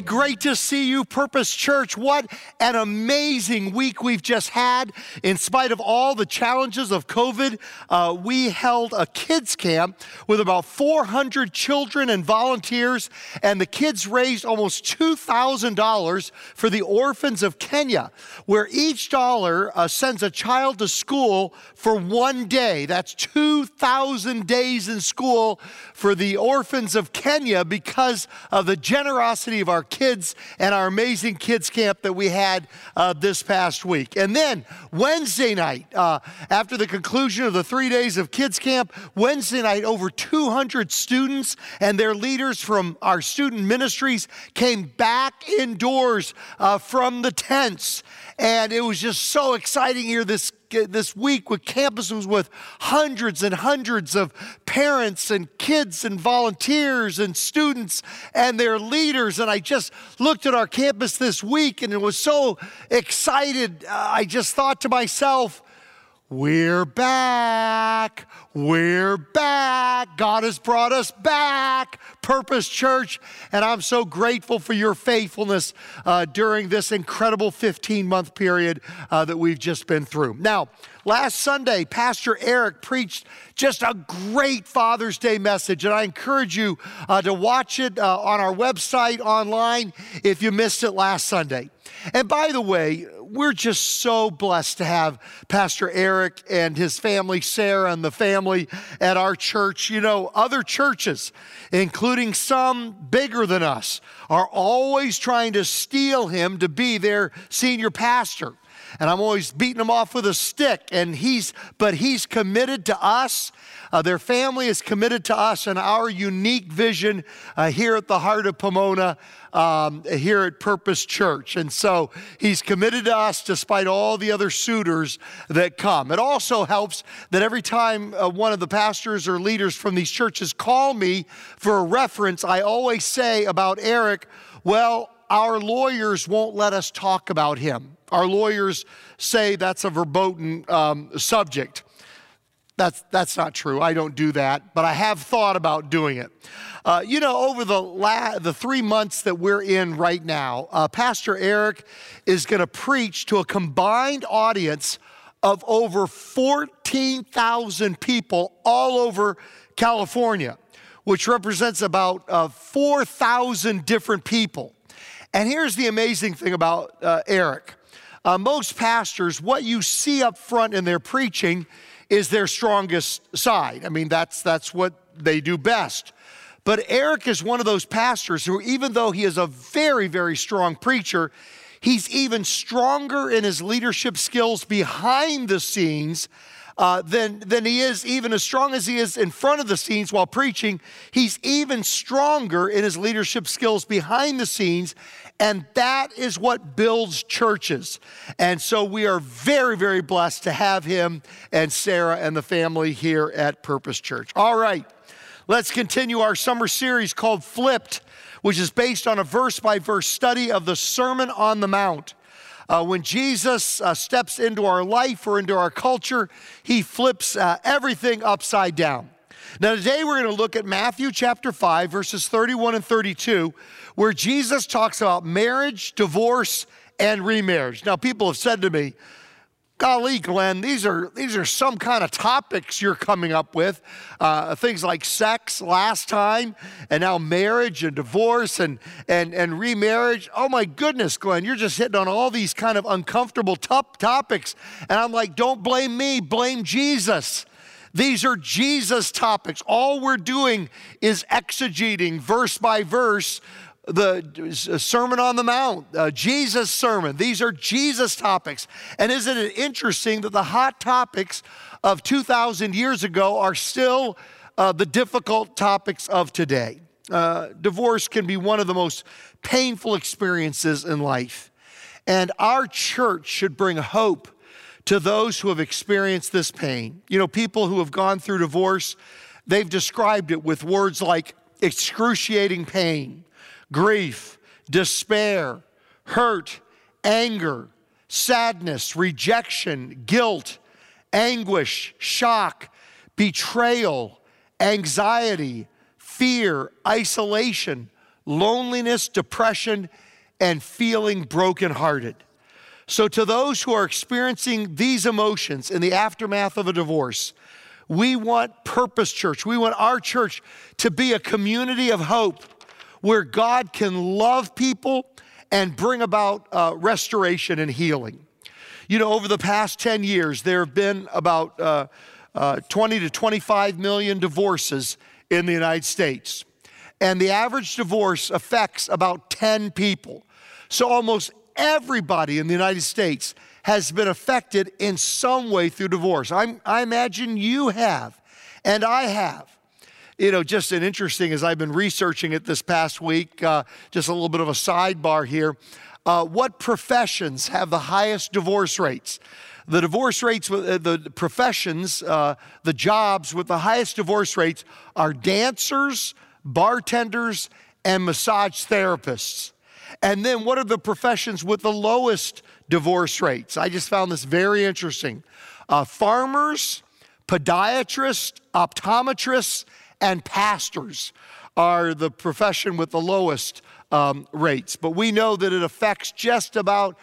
Great to see you, Purpose Church. What an amazing week we've just had. In spite of all the challenges of COVID, uh, we held a kids' camp with about 400 children and volunteers, and the kids raised almost $2,000 for the orphans of Kenya, where each dollar uh, sends a child to school for one day. That's 2,000 days in school for the orphans of Kenya because of the generosity of our kids and our amazing kids camp that we had uh, this past week. And then Wednesday night, uh, after the conclusion of the three days of kids camp, Wednesday night, over 200 students and their leaders from our student ministries came back indoors uh, from the tents. And it was just so exciting here this this week with campuses with hundreds and hundreds of parents and kids and volunteers and students and their leaders. And I just looked at our campus this week and it was so excited. Uh, I just thought to myself, we're back. We're back. God has brought us back. Purpose Church. And I'm so grateful for your faithfulness uh, during this incredible 15 month period uh, that we've just been through. Now, last Sunday, Pastor Eric preached just a great Father's Day message. And I encourage you uh, to watch it uh, on our website online if you missed it last Sunday. And by the way, we're just so blessed to have Pastor Eric and his family, Sarah and the family at our church. You know, other churches, including some bigger than us, are always trying to steal him to be their senior pastor and I'm always beating him off with a stick. And he's, but he's committed to us. Uh, their family is committed to us and our unique vision uh, here at the heart of Pomona, um, here at Purpose Church. And so he's committed to us despite all the other suitors that come. It also helps that every time uh, one of the pastors or leaders from these churches call me for a reference, I always say about Eric, well, our lawyers won't let us talk about him. Our lawyers say that's a verboten um, subject. That's, that's not true. I don't do that, but I have thought about doing it. Uh, you know, over the, la- the three months that we're in right now, uh, Pastor Eric is going to preach to a combined audience of over 14,000 people all over California, which represents about uh, 4,000 different people. And here's the amazing thing about uh, Eric uh, most pastors, what you see up front in their preaching is their strongest side. I mean, that's, that's what they do best. But Eric is one of those pastors who, even though he is a very, very strong preacher, he's even stronger in his leadership skills behind the scenes uh, than, than he is, even as strong as he is in front of the scenes while preaching, he's even stronger in his leadership skills behind the scenes. And that is what builds churches. And so we are very, very blessed to have him and Sarah and the family here at Purpose Church. All right, let's continue our summer series called Flipped, which is based on a verse by verse study of the Sermon on the Mount. Uh, when Jesus uh, steps into our life or into our culture, he flips uh, everything upside down. Now, today we're going to look at Matthew chapter 5, verses 31 and 32, where Jesus talks about marriage, divorce, and remarriage. Now, people have said to me, golly, Glenn, these are, these are some kind of topics you're coming up with. Uh, things like sex last time, and now marriage and divorce and, and, and remarriage. Oh my goodness, Glenn, you're just hitting on all these kind of uncomfortable top topics. And I'm like, don't blame me, blame Jesus. These are Jesus topics. All we're doing is exegeting verse by verse the Sermon on the Mount, uh, Jesus' sermon. These are Jesus topics. And isn't it interesting that the hot topics of 2,000 years ago are still uh, the difficult topics of today? Uh, divorce can be one of the most painful experiences in life. And our church should bring hope to those who have experienced this pain. You know, people who have gone through divorce, they've described it with words like excruciating pain grief, despair, hurt, anger, sadness, rejection, guilt, anguish, shock, betrayal, anxiety, fear, isolation, loneliness, depression, and feeling brokenhearted. So, to those who are experiencing these emotions in the aftermath of a divorce, we want Purpose Church, we want our church to be a community of hope where God can love people and bring about uh, restoration and healing. You know, over the past 10 years, there have been about uh, uh, 20 to 25 million divorces in the United States. And the average divorce affects about 10 people. So almost everybody in the United States has been affected in some way through divorce. I'm, I imagine you have, and I have. You know, just an interesting as I've been researching it this past week, uh, just a little bit of a sidebar here. Uh, what professions have the highest divorce rates? The divorce rates, uh, the professions, uh, the jobs with the highest divorce rates are dancers, bartenders, and massage therapists. And then what are the professions with the lowest divorce rates? I just found this very interesting. Uh, farmers, podiatrists, optometrists, and pastors are the profession with the lowest um, rates. But we know that it affects just about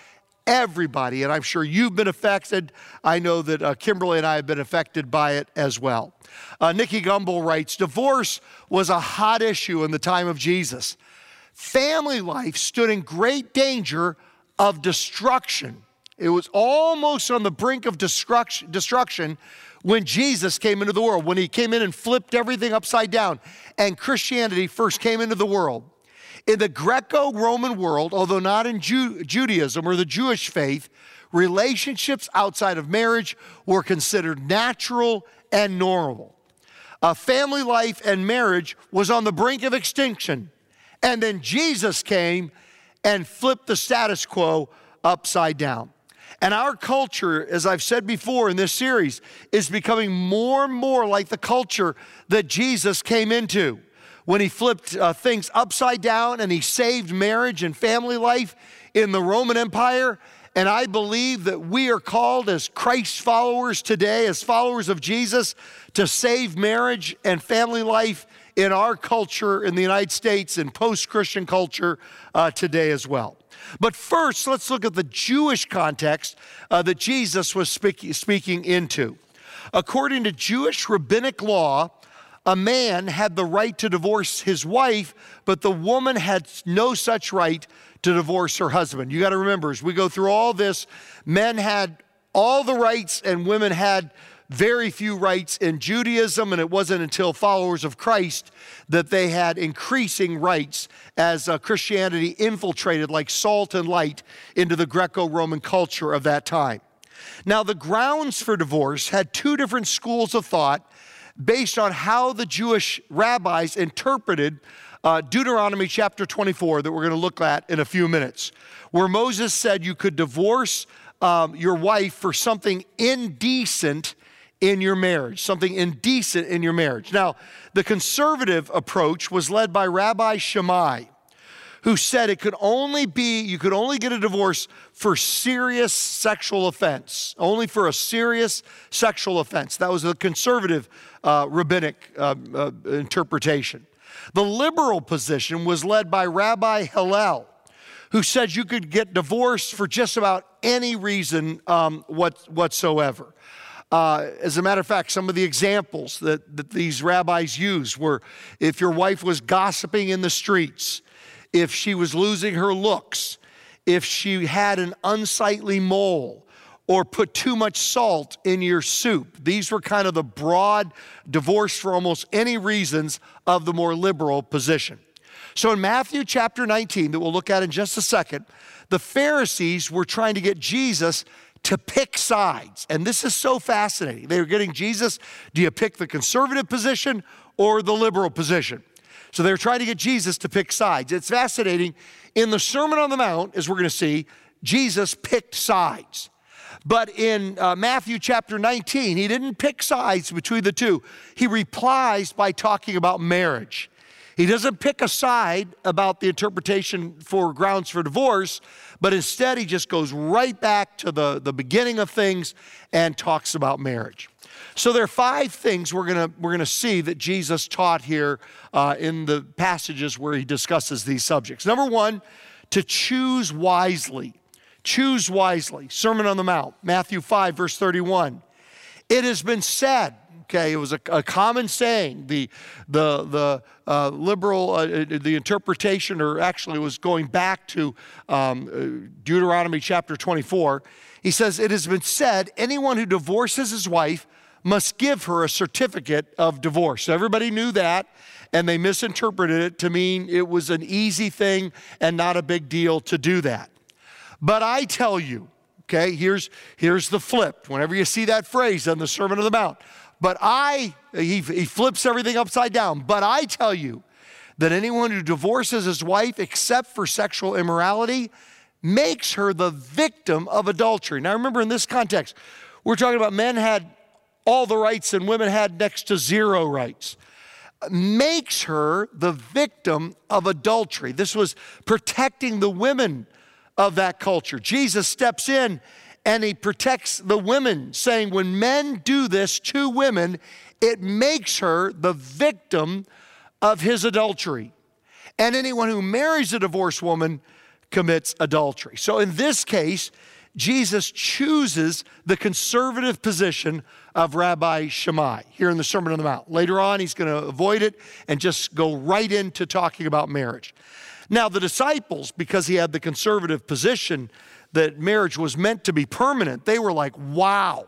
everybody, and I'm sure you've been affected. I know that uh, Kimberly and I have been affected by it as well. Uh, Nicky Gumbel writes Divorce was a hot issue in the time of Jesus. Family life stood in great danger of destruction. It was almost on the brink of destruction, when Jesus came into the world, when he came in and flipped everything upside down, and Christianity first came into the world. In the Greco Roman world, although not in Ju- Judaism or the Jewish faith, relationships outside of marriage were considered natural and normal. A family life and marriage was on the brink of extinction. And then Jesus came and flipped the status quo upside down. And our culture, as I've said before in this series, is becoming more and more like the culture that Jesus came into when he flipped uh, things upside down and he saved marriage and family life in the Roman Empire. And I believe that we are called as Christ followers today, as followers of Jesus, to save marriage and family life in our culture in the United States and post Christian culture uh, today as well. But first, let's look at the Jewish context uh, that Jesus was speak- speaking into. According to Jewish rabbinic law, a man had the right to divorce his wife, but the woman had no such right to divorce her husband. You got to remember, as we go through all this, men had all the rights and women had very few rights in Judaism, and it wasn't until followers of Christ that they had increasing rights as uh, Christianity infiltrated like salt and light into the Greco Roman culture of that time. Now, the grounds for divorce had two different schools of thought based on how the Jewish rabbis interpreted uh, Deuteronomy chapter 24 that we're going to look at in a few minutes, where Moses said you could divorce um, your wife for something indecent in your marriage, something indecent in your marriage. Now, the conservative approach was led by Rabbi Shammai, who said it could only be, you could only get a divorce for serious sexual offense, only for a serious sexual offense. That was the conservative uh, rabbinic uh, uh, interpretation. The liberal position was led by Rabbi Hillel, who said you could get divorced for just about any reason um, what, whatsoever. Uh, as a matter of fact, some of the examples that, that these rabbis used were if your wife was gossiping in the streets, if she was losing her looks, if she had an unsightly mole, or put too much salt in your soup. These were kind of the broad divorce for almost any reasons of the more liberal position. So in Matthew chapter 19, that we'll look at in just a second, the Pharisees were trying to get Jesus to pick sides. And this is so fascinating. They were getting Jesus, do you pick the conservative position or the liberal position? So they're trying to get Jesus to pick sides. It's fascinating. In the Sermon on the Mount, as we're going to see, Jesus picked sides. But in uh, Matthew chapter 19, he didn't pick sides between the two. He replies by talking about marriage. He doesn't pick a side about the interpretation for grounds for divorce, but instead he just goes right back to the, the beginning of things and talks about marriage. So there are five things we're gonna we're gonna see that Jesus taught here uh, in the passages where he discusses these subjects. Number one, to choose wisely. Choose wisely. Sermon on the Mount, Matthew 5, verse 31. It has been said, okay, it was a, a common saying. The, the, the uh, liberal, uh, uh the interpretation, or actually was going back to um, uh, Deuteronomy chapter 24. He says, It has been said, anyone who divorces his wife must give her a certificate of divorce. Everybody knew that, and they misinterpreted it to mean it was an easy thing and not a big deal to do that. But I tell you, okay, here's, here's the flip. Whenever you see that phrase on the Sermon on the Mount, but I, he, he flips everything upside down. But I tell you that anyone who divorces his wife except for sexual immorality makes her the victim of adultery. Now remember, in this context, we're talking about men had all the rights and women had next to zero rights, makes her the victim of adultery. This was protecting the women of that culture. Jesus steps in and he protects the women, saying, When men do this to women, it makes her the victim of his adultery. And anyone who marries a divorced woman commits adultery. So in this case, Jesus chooses the conservative position of Rabbi Shammai here in the Sermon on the Mount. Later on, he's going to avoid it and just go right into talking about marriage. Now, the disciples, because he had the conservative position that marriage was meant to be permanent, they were like, wow,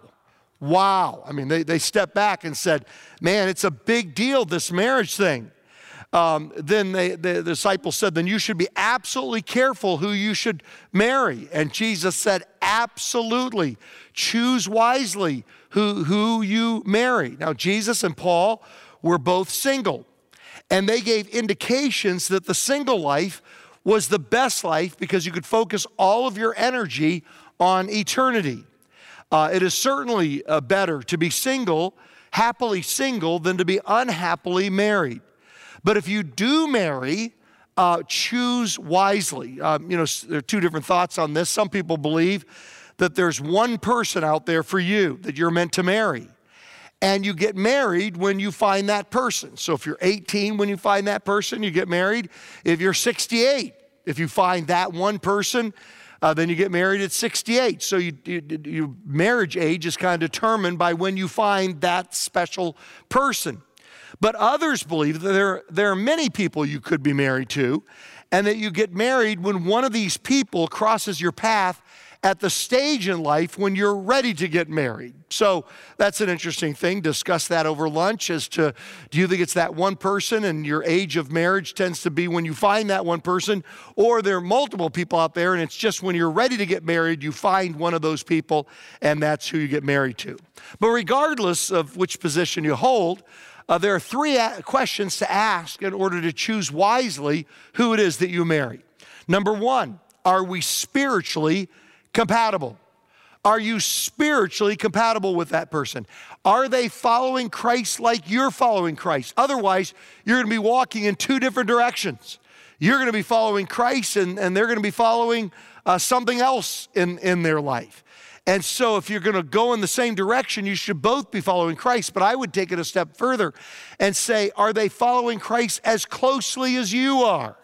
wow. I mean, they, they stepped back and said, man, it's a big deal, this marriage thing. Um, then they, the, the disciples said, then you should be absolutely careful who you should marry. And Jesus said, absolutely. Choose wisely who, who you marry. Now, Jesus and Paul were both single, and they gave indications that the single life was the best life because you could focus all of your energy on eternity. Uh, it is certainly uh, better to be single, happily single, than to be unhappily married. But if you do marry, uh, choose wisely. Um, you know, there are two different thoughts on this. Some people believe that there's one person out there for you that you're meant to marry. And you get married when you find that person. So if you're 18 when you find that person, you get married. If you're 68, if you find that one person, uh, then you get married at 68. So you, you, your marriage age is kind of determined by when you find that special person. But others believe that there, there are many people you could be married to, and that you get married when one of these people crosses your path at the stage in life when you're ready to get married. So that's an interesting thing. Discuss that over lunch as to do you think it's that one person and your age of marriage tends to be when you find that one person, or there are multiple people out there and it's just when you're ready to get married, you find one of those people and that's who you get married to. But regardless of which position you hold, uh, there are three a- questions to ask in order to choose wisely who it is that you marry. Number one, are we spiritually compatible? Are you spiritually compatible with that person? Are they following Christ like you're following Christ? Otherwise, you're going to be walking in two different directions. You're going to be following Christ, and, and they're going to be following uh, something else in, in their life. And so, if you're going to go in the same direction, you should both be following Christ. But I would take it a step further and say, are they following Christ as closely as you are?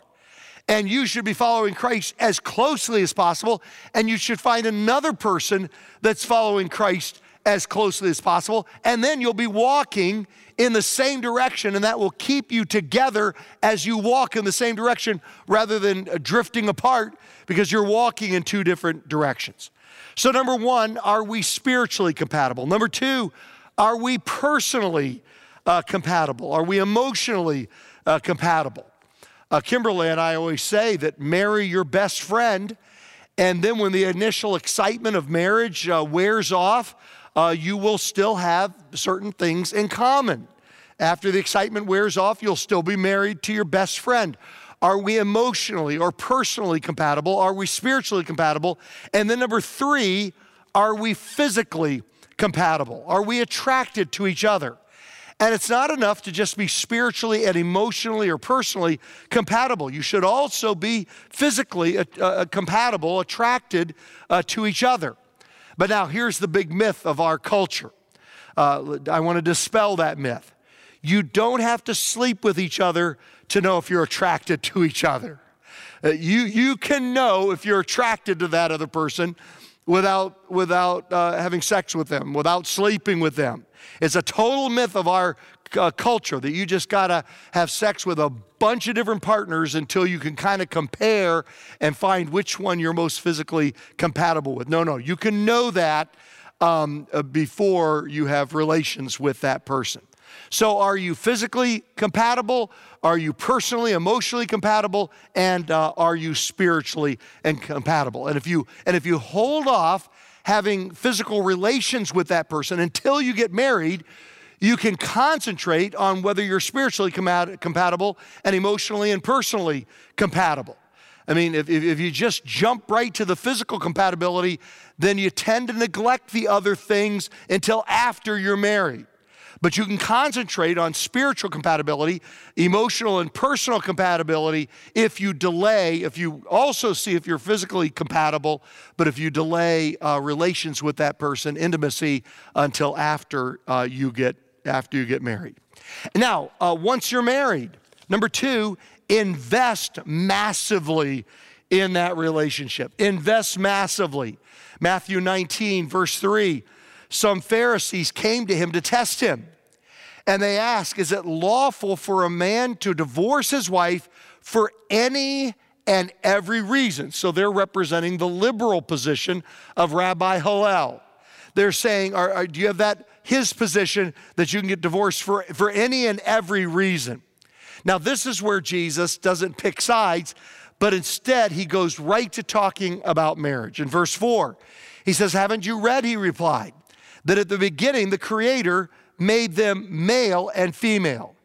And you should be following Christ as closely as possible. And you should find another person that's following Christ as closely as possible. And then you'll be walking in the same direction, and that will keep you together as you walk in the same direction rather than drifting apart because you're walking in two different directions. So, number one, are we spiritually compatible? Number two, are we personally uh, compatible? Are we emotionally uh, compatible? Uh, Kimberly and I always say that marry your best friend, and then when the initial excitement of marriage uh, wears off, uh, you will still have certain things in common. After the excitement wears off, you'll still be married to your best friend. Are we emotionally or personally compatible? Are we spiritually compatible? And then number three, are we physically compatible? Are we attracted to each other? And it's not enough to just be spiritually and emotionally or personally compatible. You should also be physically uh, uh, compatible, attracted uh, to each other. But now here's the big myth of our culture. Uh, I want to dispel that myth. You don't have to sleep with each other to know if you're attracted to each other. Uh, you, you can know if you're attracted to that other person without, without uh, having sex with them, without sleeping with them. It's a total myth of our uh, culture that you just got to have sex with a bunch of different partners until you can kind of compare and find which one you're most physically compatible with. No, no, you can know that um, uh, before you have relations with that person. So, are you physically compatible? Are you personally, emotionally compatible? And uh, are you spiritually and compatible? And if you and if you hold off having physical relations with that person until you get married, you can concentrate on whether you're spiritually compatible and emotionally and personally compatible. I mean, if, if you just jump right to the physical compatibility, then you tend to neglect the other things until after you're married. But you can concentrate on spiritual compatibility, emotional and personal compatibility if you delay, if you also see if you're physically compatible, but if you delay uh, relations with that person, intimacy, until after uh, you get after you get married. Now, uh, once you're married, number two, invest massively in that relationship. Invest massively. Matthew 19, verse 3 some Pharisees came to him to test him. And they asked, Is it lawful for a man to divorce his wife for any and every reason? So they're representing the liberal position of Rabbi Hillel. They're saying, are, are, Do you have that, his position, that you can get divorced for, for any and every reason? Now, this is where Jesus doesn't pick sides, but instead he goes right to talking about marriage. In verse 4, he says, Haven't you read? He replied that at the beginning the Creator made them male and female.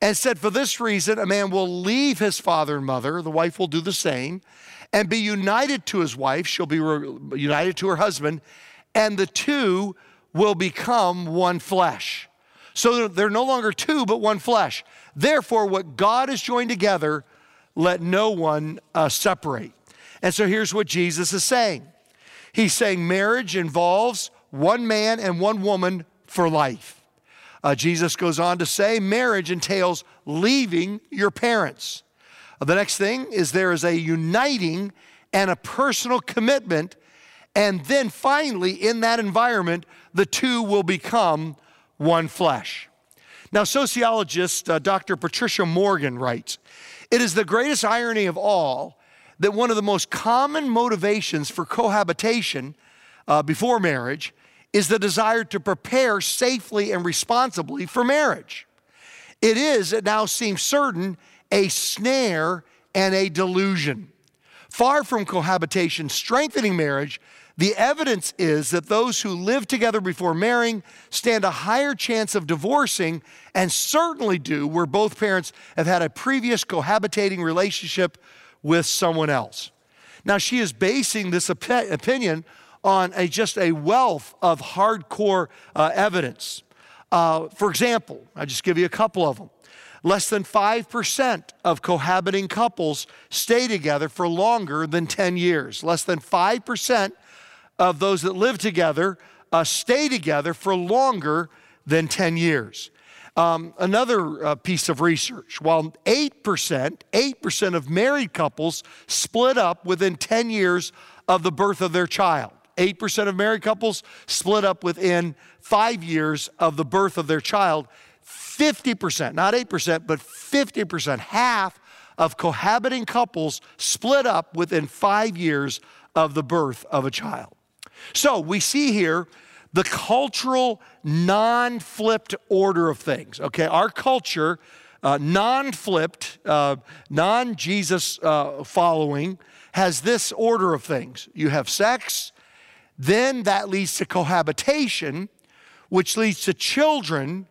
And said, For this reason, a man will leave his father and mother, the wife will do the same, and be united to his wife. She'll be re- united to her husband, and the two will become one flesh. So they're no longer two, but one flesh. Therefore, what God has joined together, let no one uh, separate. And so here's what Jesus is saying He's saying marriage involves one man and one woman for life. Uh, Jesus goes on to say marriage entails leaving your parents. Uh, the next thing is there is a uniting and a personal commitment. And then finally, in that environment, the two will become one flesh. Now, sociologist uh, Dr. Patricia Morgan writes It is the greatest irony of all that one of the most common motivations for cohabitation uh, before marriage is the desire to prepare safely and responsibly for marriage. It is, it now seems certain, a snare and a delusion. Far from cohabitation strengthening marriage, the evidence is that those who live together before marrying stand a higher chance of divorcing and certainly do where both parents have had a previous cohabitating relationship with someone else. Now, she is basing this op- opinion on a, just a wealth of hardcore uh, evidence. Uh, for example, I'll just give you a couple of them. Less than 5% of cohabiting couples stay together for longer than 10 years. Less than 5% of those that live together uh, stay together for longer than 10 years. Um, another uh, piece of research while 8%, 8% of married couples split up within 10 years of the birth of their child. 8% of married couples split up within five years of the birth of their child. 50%, not 8%, but 50%, half of cohabiting couples split up within five years of the birth of a child. So we see here the cultural non flipped order of things. Okay, our culture, uh, non flipped, uh, non Jesus uh, following, has this order of things you have sex, then that leads to cohabitation, which leads to children,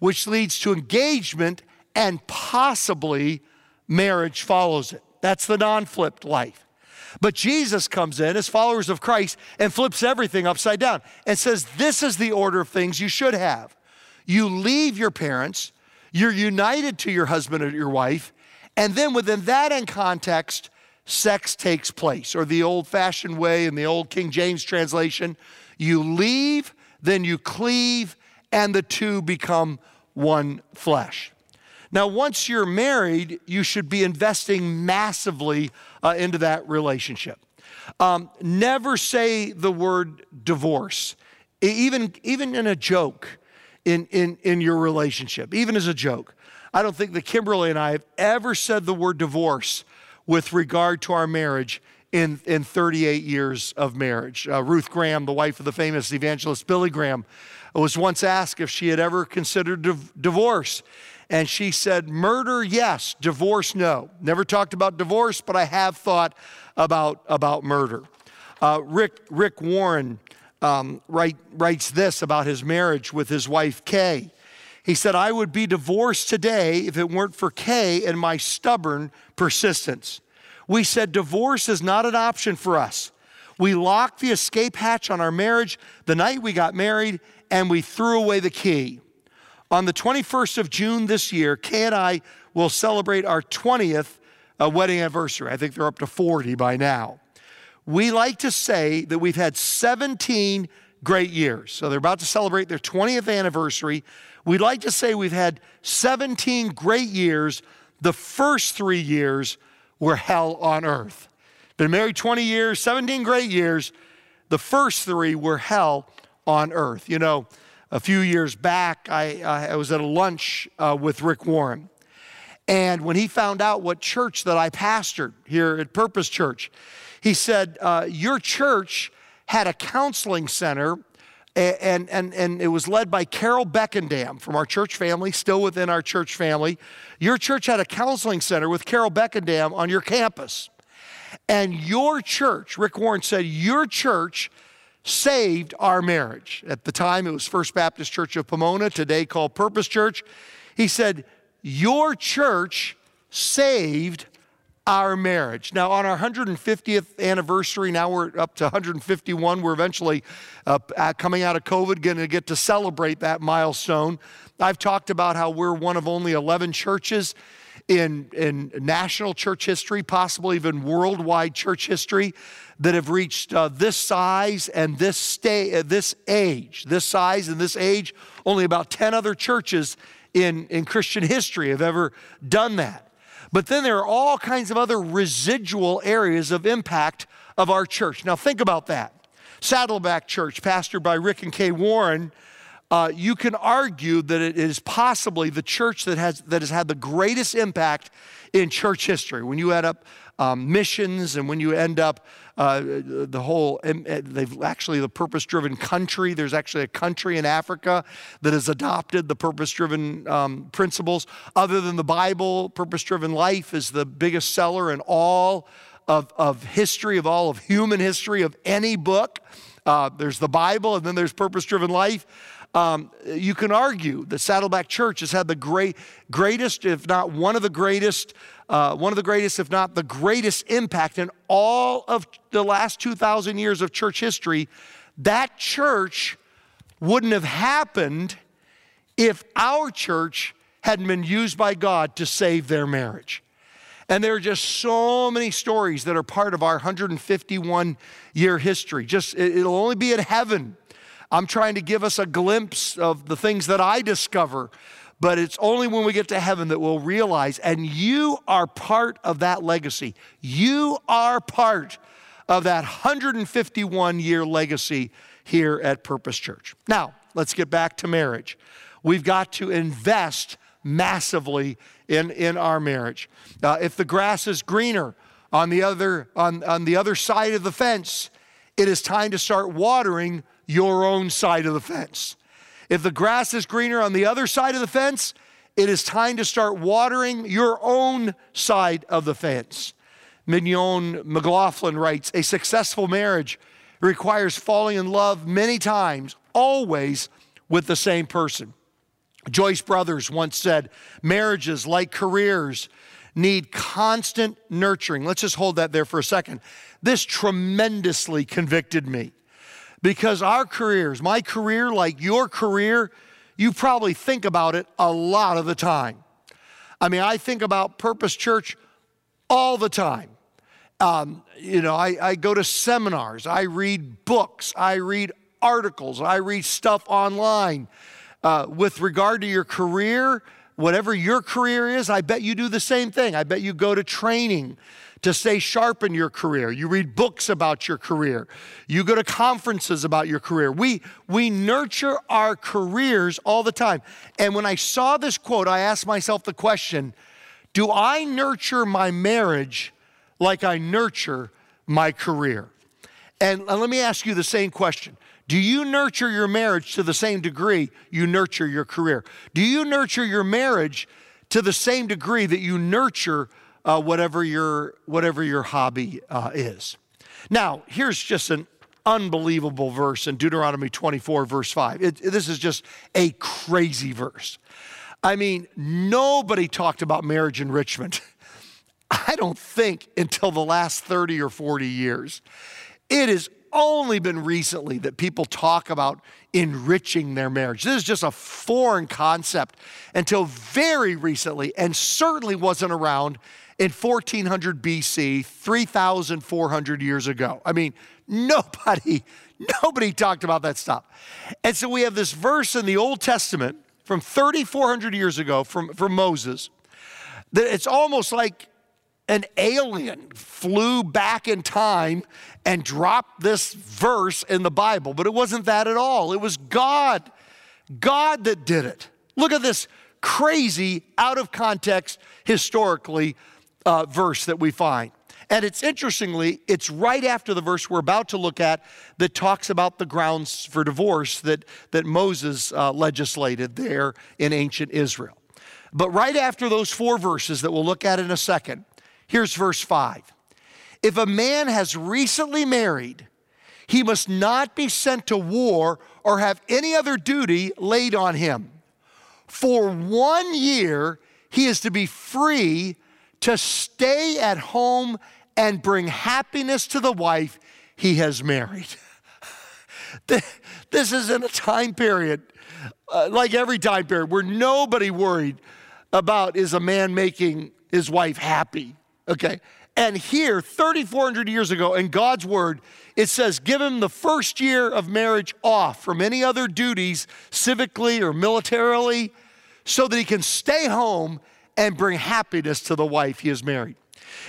which leads to engagement, and possibly marriage follows it. That's the non flipped life. But Jesus comes in as followers of Christ and flips everything upside down and says, This is the order of things you should have. you leave your parents, you're united to your husband or your wife, and then within that in context, sex takes place. Or the old fashioned way in the old King James translation, you leave, then you cleave, and the two become one flesh. Now, once you're married, you should be investing massively uh, into that relationship. Um, never say the word divorce, even, even in a joke in, in, in your relationship, even as a joke. I don't think that Kimberly and I have ever said the word divorce with regard to our marriage in, in 38 years of marriage. Uh, Ruth Graham, the wife of the famous evangelist Billy Graham, was once asked if she had ever considered div- divorce. And she said, Murder, yes, divorce, no. Never talked about divorce, but I have thought about, about murder. Uh, Rick, Rick Warren um, write, writes this about his marriage with his wife, Kay. He said, I would be divorced today if it weren't for Kay and my stubborn persistence. We said divorce is not an option for us. We locked the escape hatch on our marriage the night we got married and we threw away the key. On the 21st of June this year, Kay and I will celebrate our 20th uh, wedding anniversary. I think they're up to 40 by now. We like to say that we've had 17 great years. So they're about to celebrate their 20th anniversary. We'd like to say we've had 17 great years. The first three years were hell on earth. Been married 20 years, 17 great years. The first three were hell on earth. You know, a few years back, I, I was at a lunch uh, with Rick Warren. And when he found out what church that I pastored here at Purpose Church, he said, uh, Your church had a counseling center, and, and, and it was led by Carol Beckendam from our church family, still within our church family. Your church had a counseling center with Carol Beckendam on your campus. And your church, Rick Warren said, Your church saved our marriage. At the time, it was First Baptist Church of Pomona, today called Purpose Church. He said, Your church saved our marriage. Now, on our 150th anniversary, now we're up to 151. We're eventually uh, coming out of COVID, going to get to celebrate that milestone. I've talked about how we're one of only 11 churches in, in national church history, possibly even worldwide church history, that have reached uh, this size and this, sta- uh, this age, this size and this age. Only about 10 other churches in, in Christian history have ever done that. But then there are all kinds of other residual areas of impact of our church. Now, think about that. Saddleback Church, pastored by Rick and Kay Warren, uh, you can argue that it is possibly the church that has, that has had the greatest impact in church history. When you add up um, missions and when you end up uh, the whole, uh, they've actually the purpose driven country. There's actually a country in Africa that has adopted the purpose driven um, principles. Other than the Bible, purpose driven life is the biggest seller in all of, of history, of all of human history, of any book. Uh, there's the Bible, and then there's purpose driven life. Um, you can argue that Saddleback Church has had the great, greatest, if not one of the greatest, uh, one of the greatest, if not the greatest impact in all of the last 2,000 years of church history. That church wouldn't have happened if our church hadn't been used by God to save their marriage. And there are just so many stories that are part of our 151 year history. Just it'll only be in heaven I'm trying to give us a glimpse of the things that I discover, but it's only when we get to heaven that we'll realize, and you are part of that legacy. You are part of that 151 year legacy here at Purpose Church. Now, let's get back to marriage. We've got to invest massively in, in our marriage. Uh, if the grass is greener on the, other, on, on the other side of the fence, it is time to start watering your own side of the fence. If the grass is greener on the other side of the fence, it is time to start watering your own side of the fence. Mignon McLaughlin writes A successful marriage requires falling in love many times, always with the same person. Joyce Brothers once said, Marriages, like careers, need constant nurturing. Let's just hold that there for a second. This tremendously convicted me because our careers, my career, like your career, you probably think about it a lot of the time. I mean, I think about Purpose Church all the time. Um, you know, I, I go to seminars, I read books, I read articles, I read stuff online. Uh, with regard to your career, whatever your career is, I bet you do the same thing. I bet you go to training to stay sharp in your career. You read books about your career. You go to conferences about your career. We, we nurture our careers all the time. And when I saw this quote, I asked myself the question do I nurture my marriage like I nurture my career? And let me ask you the same question. Do you nurture your marriage to the same degree you nurture your career? Do you nurture your marriage to the same degree that you nurture uh, whatever, your, whatever your hobby uh, is? Now, here's just an unbelievable verse in Deuteronomy 24, verse 5. It, this is just a crazy verse. I mean, nobody talked about marriage enrichment. I don't think until the last 30 or 40 years. It has only been recently that people talk about enriching their marriage. This is just a foreign concept until very recently, and certainly wasn't around in 1400 BC, 3,400 years ago. I mean, nobody, nobody talked about that stuff. And so we have this verse in the Old Testament from 3,400 years ago from, from Moses that it's almost like an alien flew back in time and dropped this verse in the Bible, but it wasn't that at all. It was God, God that did it. Look at this crazy, out of context, historically uh, verse that we find. And it's interestingly, it's right after the verse we're about to look at that talks about the grounds for divorce that, that Moses uh, legislated there in ancient Israel. But right after those four verses that we'll look at in a second, here's verse 5. If a man has recently married, he must not be sent to war or have any other duty laid on him. For one year, he is to be free to stay at home and bring happiness to the wife he has married. this is in a time period, uh, like every time period, where nobody worried about is a man making his wife happy. Okay. And here, 3,400 years ago, in God's word, it says, give him the first year of marriage off from any other duties, civically or militarily, so that he can stay home and bring happiness to the wife he has married.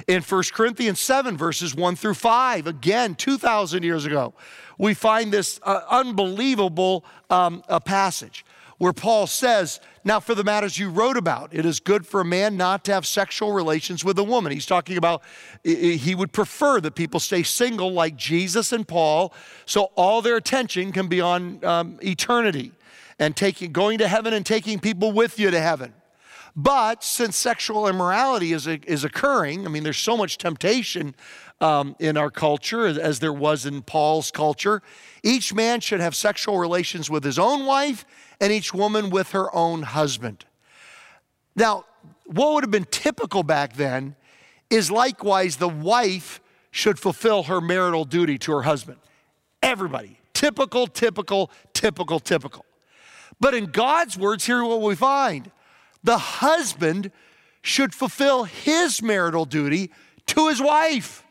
In 1 Corinthians 7, verses 1 through 5, again, 2,000 years ago, we find this uh, unbelievable um, passage where Paul says, Now, for the matters you wrote about, it is good for a man not to have sexual relations with a woman. He's talking about he would prefer that people stay single like Jesus and Paul, so all their attention can be on um, eternity and taking, going to heaven and taking people with you to heaven. But since sexual immorality is, is occurring, I mean, there's so much temptation um, in our culture as there was in Paul's culture. Each man should have sexual relations with his own wife and each woman with her own husband. Now, what would have been typical back then is likewise the wife should fulfill her marital duty to her husband. Everybody. Typical, typical, typical, typical. But in God's words, here what we find the husband should fulfill his marital duty to his wife.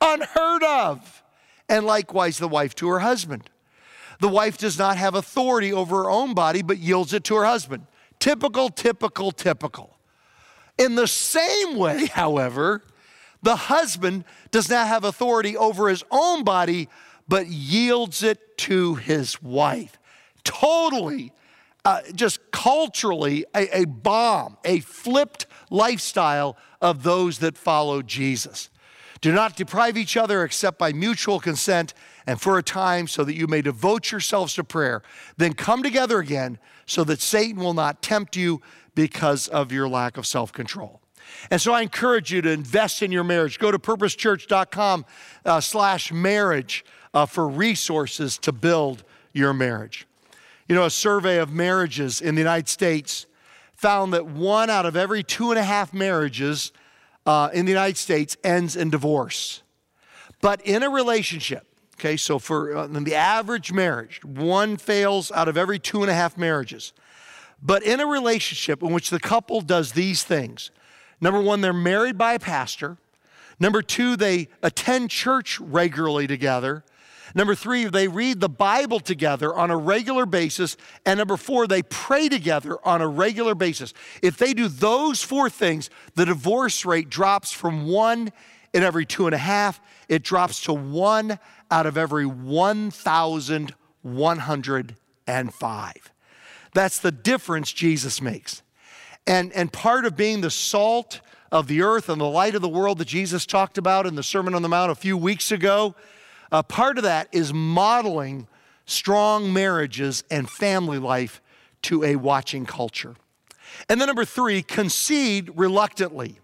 Unheard of. And likewise, the wife to her husband. The wife does not have authority over her own body, but yields it to her husband. Typical, typical, typical. In the same way, however, the husband does not have authority over his own body, but yields it to his wife. Totally uh, just culturally a, a bomb, a flipped lifestyle of those that follow Jesus. Do not deprive each other except by mutual consent and for a time so that you may devote yourselves to prayer. Then come together again so that Satan will not tempt you because of your lack of self control. And so I encourage you to invest in your marriage. Go to purposechurch.com uh, slash marriage uh, for resources to build your marriage. You know, a survey of marriages in the United States found that one out of every two and a half marriages uh, in the United States ends in divorce. But in a relationship, okay, so for uh, the average marriage, one fails out of every two and a half marriages. But in a relationship in which the couple does these things number one, they're married by a pastor. Number two, they attend church regularly together. Number three, they read the Bible together on a regular basis. And number four, they pray together on a regular basis. If they do those four things, the divorce rate drops from one in every two and a half, it drops to one out of every 1,105. That's the difference Jesus makes. And, and part of being the salt of the earth and the light of the world that Jesus talked about in the Sermon on the Mount a few weeks ago, uh, part of that is modeling strong marriages and family life to a watching culture. And then number three, concede reluctantly.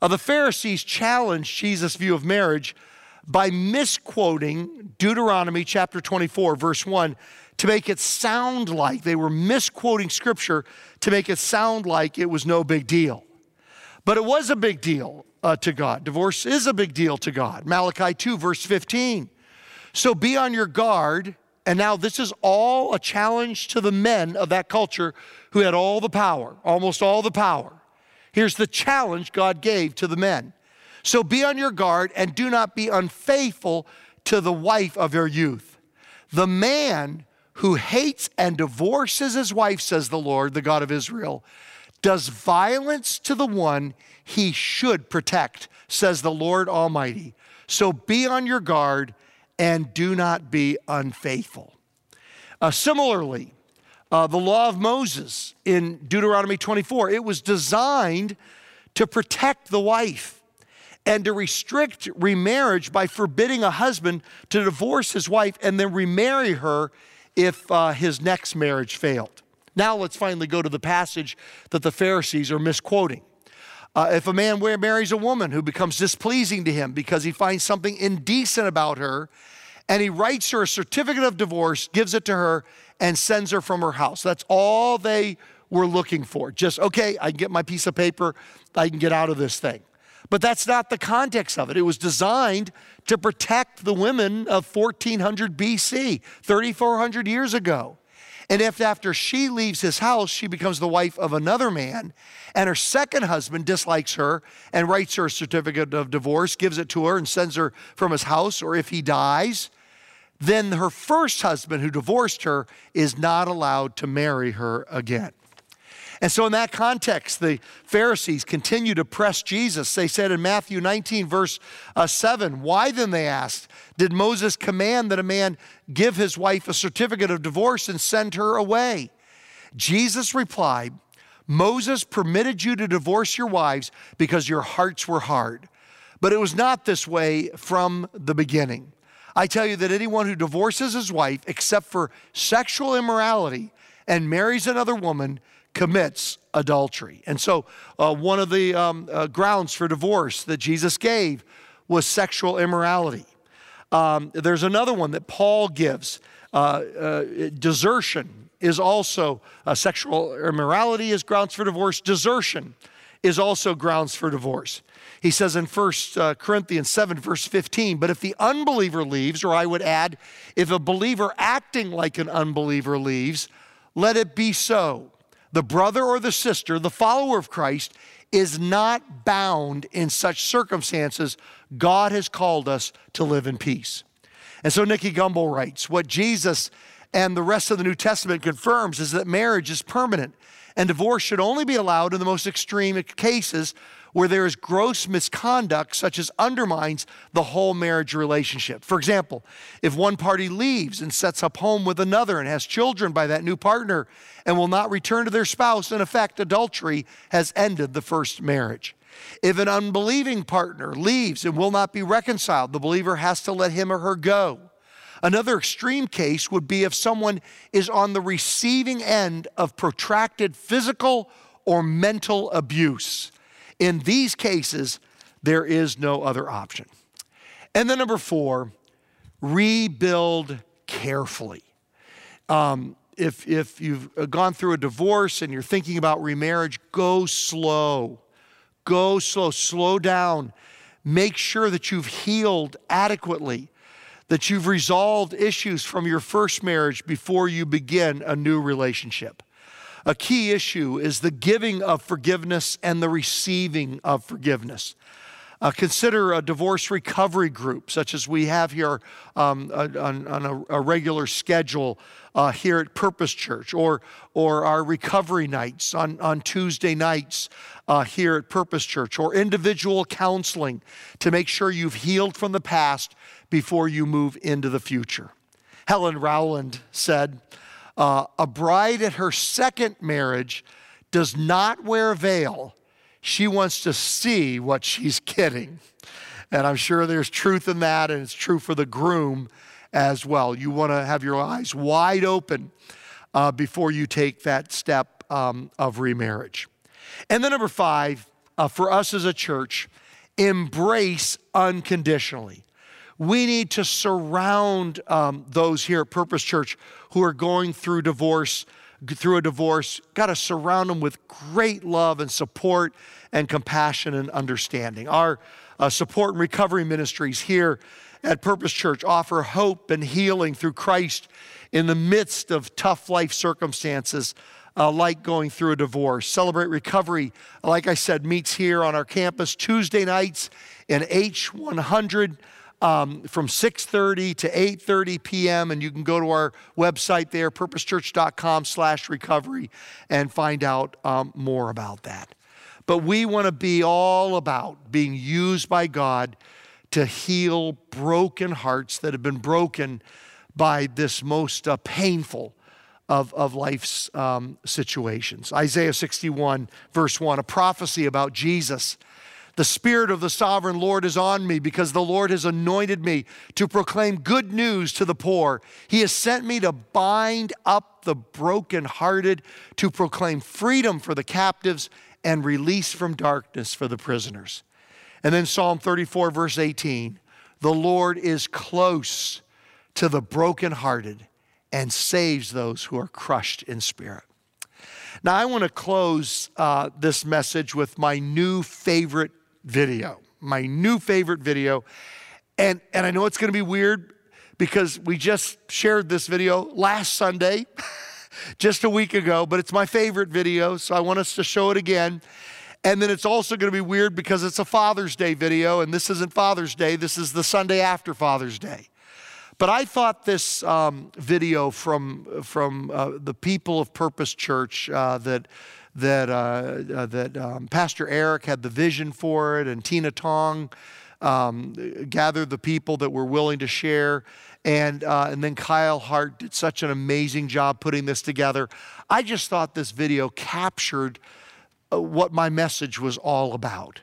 Uh, the Pharisees challenged Jesus' view of marriage by misquoting Deuteronomy chapter 24, verse 1, to make it sound like they were misquoting scripture to make it sound like it was no big deal. But it was a big deal uh, to God. Divorce is a big deal to God. Malachi 2, verse 15. So be on your guard. And now, this is all a challenge to the men of that culture who had all the power, almost all the power. Here's the challenge God gave to the men so be on your guard and do not be unfaithful to the wife of your youth. The man who hates and divorces his wife, says the Lord, the God of Israel, does violence to the one he should protect, says the Lord Almighty. So be on your guard and do not be unfaithful. Uh, similarly, uh, the law of Moses in Deuteronomy 24, it was designed to protect the wife and to restrict remarriage by forbidding a husband to divorce his wife and then remarry her if uh, his next marriage failed. Now let's finally go to the passage that the Pharisees are misquoting. Uh, if a man marries a woman who becomes displeasing to him because he finds something indecent about her, and he writes her a certificate of divorce, gives it to her, and sends her from her house. That's all they were looking for. Just, okay, I can get my piece of paper, I can get out of this thing. But that's not the context of it. It was designed to protect the women of 1400 BC, 3,400 years ago. And if after she leaves his house, she becomes the wife of another man, and her second husband dislikes her and writes her a certificate of divorce, gives it to her, and sends her from his house, or if he dies, then her first husband who divorced her is not allowed to marry her again. And so, in that context, the Pharisees continue to press Jesus. They said in Matthew 19, verse uh, 7, Why then, they asked, did Moses command that a man give his wife a certificate of divorce and send her away? Jesus replied, Moses permitted you to divorce your wives because your hearts were hard. But it was not this way from the beginning. I tell you that anyone who divorces his wife, except for sexual immorality, and marries another woman, commits adultery. And so, uh, one of the um, uh, grounds for divorce that Jesus gave was sexual immorality. Um, there's another one that Paul gives. Uh, uh desertion is also uh, sexual immorality is grounds for divorce, desertion is also grounds for divorce. He says in 1 uh, Corinthians 7, verse 15, but if the unbeliever leaves, or I would add, if a believer acting like an unbeliever leaves, let it be so. The brother or the sister, the follower of Christ, is not bound in such circumstances. God has called us to live in peace. And so Nicky Gumbel writes what Jesus and the rest of the New Testament confirms is that marriage is permanent and divorce should only be allowed in the most extreme cases where there is gross misconduct, such as undermines the whole marriage relationship. For example, if one party leaves and sets up home with another and has children by that new partner and will not return to their spouse, in effect, adultery has ended the first marriage. If an unbelieving partner leaves and will not be reconciled, the believer has to let him or her go. Another extreme case would be if someone is on the receiving end of protracted physical or mental abuse. In these cases, there is no other option. And then number four, rebuild carefully. Um, if, if you've gone through a divorce and you're thinking about remarriage, go slow. Go slow, slow down. Make sure that you've healed adequately, that you've resolved issues from your first marriage before you begin a new relationship. a key issue is the giving of forgiveness and the receiving of forgiveness. Uh, consider a divorce recovery group, such as we have here um, on, on a, a, regular schedule uh, here at Purpose Church, or, or our recovery nights on, on Tuesday nights uh, here at Purpose Church, or individual counseling to make sure you've healed from the past before you move into the future. Helen Rowland said, uh, A bride at her second marriage does not wear a veil she wants to see what she's getting. And I'm sure there's truth in that, and it's true for the groom as well. You want to have your eyes wide open uh, before you take that step um, of remarriage. And then, number five, uh, for us as a church, embrace unconditionally. We need to surround um, those here at Purpose Church who are going through divorce through a divorce, got to surround them with great love and support and compassion and understanding. Our uh, support and recovery ministries here at Purpose Church offer hope and healing through Christ in the midst of tough life circumstances. Uh, like going through a divorce. Celebrate Recovery, like I said, meets here on our campus Tuesday nights in H100 um, from 6.30 to 8.30 p.m. And you can go to our website there, purposechurch.com slash recovery, and find out um, more about that. But we want to be all about being used by God to heal broken hearts that have been broken by this most uh, painful of, of life's um, situations. Isaiah 61, verse 1, a prophecy about Jesus the Spirit of the sovereign Lord is on me because the Lord has anointed me to proclaim good news to the poor. He has sent me to bind up the brokenhearted, to proclaim freedom for the captives and release from darkness for the prisoners. And then Psalm 34, verse 18 the Lord is close to the brokenhearted and saves those who are crushed in spirit. Now, I want to close uh, this message with my new favorite video, my new favorite video. And, and I know it's going to be weird because we just shared this video last Sunday, just a week ago, but it's my favorite video, so I want us to show it again. And then it's also going to be weird because it's a Father's Day video, and this isn't Father's Day, this is the Sunday after Father's Day. But I thought this um, video from, from uh, the people of Purpose Church uh, that that, uh, uh, that um, Pastor Eric had the vision for it, and Tina Tong um, gathered the people that were willing to share. And, uh, and then Kyle Hart did such an amazing job putting this together. I just thought this video captured uh, what my message was all about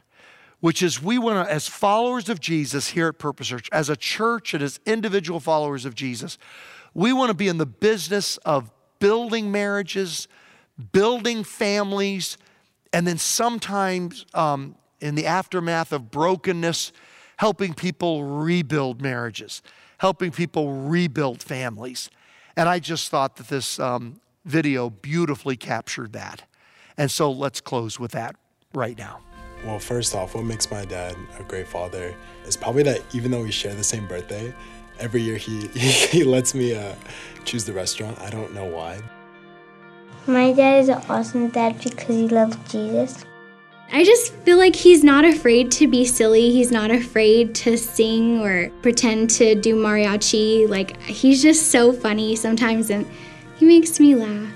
which is we want to, as followers of Jesus here at Purpose Church, as a church and as individual followers of Jesus, we want to be in the business of building marriages, building families, and then sometimes um, in the aftermath of brokenness, helping people rebuild marriages, helping people rebuild families. And I just thought that this um, video beautifully captured that. And so let's close with that right now. Well, first off, what makes my dad a great father is probably that even though we share the same birthday, every year he, he lets me uh, choose the restaurant. I don't know why. My dad is an awesome dad because he loves Jesus. I just feel like he's not afraid to be silly. He's not afraid to sing or pretend to do mariachi. Like, he's just so funny sometimes and he makes me laugh.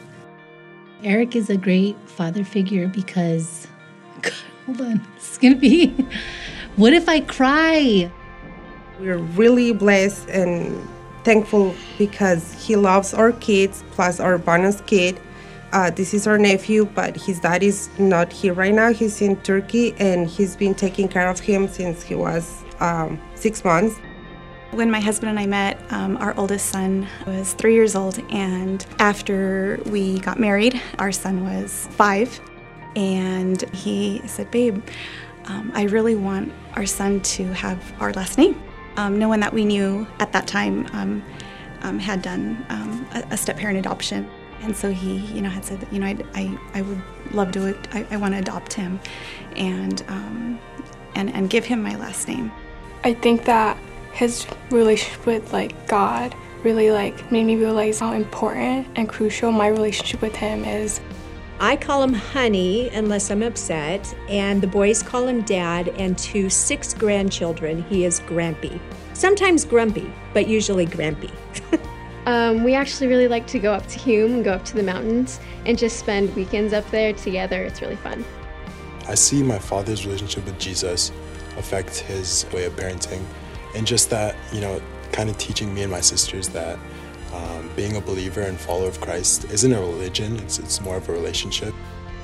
Eric is a great father figure because, God, hold on, it's gonna be, what if I cry? We're really blessed and thankful because he loves our kids, plus our bonus kid uh, this is our nephew, but his dad is not here right now. He's in Turkey and he's been taking care of him since he was um, six months. When my husband and I met, um, our oldest son was three years old, and after we got married, our son was five. And he said, Babe, um, I really want our son to have our last name. Um, no one that we knew at that time um, um, had done a, a step parent adoption. And so he, you know, had said you know, I, I, I would love to, I, I want to adopt him and, um, and, and give him my last name. I think that his relationship with like God really like made me realize how important and crucial my relationship with him is. I call him Honey unless I'm upset, and the boys call him Dad, and to six grandchildren, he is Grampy. Sometimes grumpy, but usually Grampy. um, we actually really like to go up to Hume and go up to the mountains and just spend weekends up there together. It's really fun. I see my father's relationship with Jesus affect his way of parenting, and just that, you know, kind of teaching me and my sisters that um, being a believer and follower of Christ isn't a religion, it's, it's more of a relationship.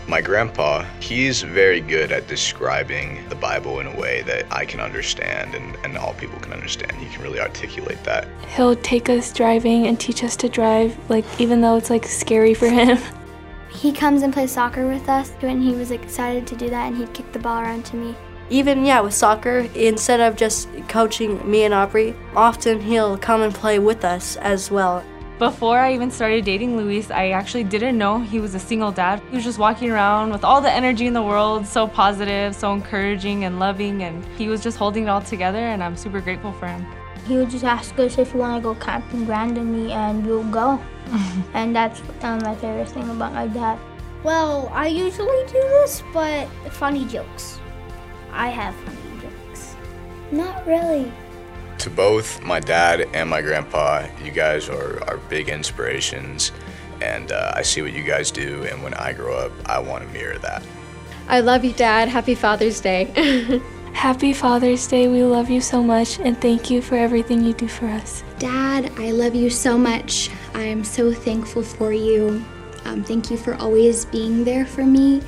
My grandpa, he's very good at describing the Bible in a way that I can understand and, and all people can understand. He can really articulate that. He'll take us driving and teach us to drive, like even though it's like scary for him. He comes and plays soccer with us, and he was excited to do that, and he'd kick the ball around to me. Even, yeah, with soccer, instead of just coaching me and Aubrey, often he'll come and play with us as well. Before I even started dating Luis, I actually didn't know he was a single dad. He was just walking around with all the energy in the world, so positive, so encouraging and loving, and he was just holding it all together, and I'm super grateful for him. He would just ask us if we want to go camping randomly, and we'll go. and that's um, my favorite thing about my dad. Well, I usually do this, but funny jokes. I have funny jokes. Not really. To both my dad and my grandpa, you guys are, are big inspirations, and uh, I see what you guys do, and when I grow up, I want to mirror that. I love you, Dad. Happy Father's Day. Happy Father's Day. We love you so much, and thank you for everything you do for us. Dad, I love you so much. I'm so thankful for you. Um, thank you for always being there for me.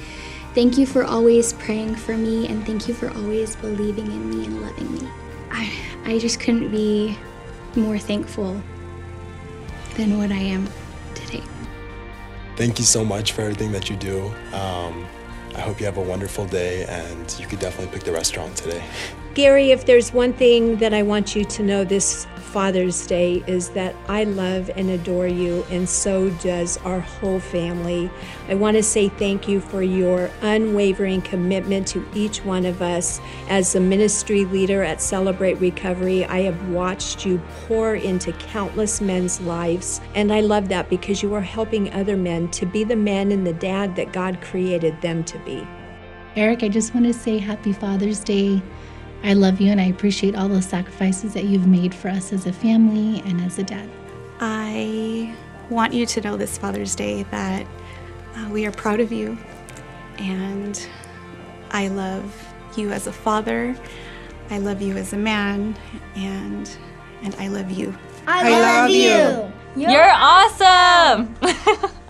Thank you for always praying for me, and thank you for always believing in me and loving me. I, I just couldn't be more thankful than what I am today. Thank you so much for everything that you do. Um, I hope you have a wonderful day, and you could definitely pick the restaurant today. Gary, if there's one thing that I want you to know this Father's Day is that I love and adore you, and so does our whole family. I want to say thank you for your unwavering commitment to each one of us. As a ministry leader at Celebrate Recovery, I have watched you pour into countless men's lives, and I love that because you are helping other men to be the man and the dad that God created them to be. Eric, I just want to say happy Father's Day. I love you and I appreciate all those sacrifices that you've made for us as a family and as a dad. I want you to know this Father's Day that uh, we are proud of you and I love you as a father. I love you as a man and and I love you. I, I love, love, you. you. You're awesome.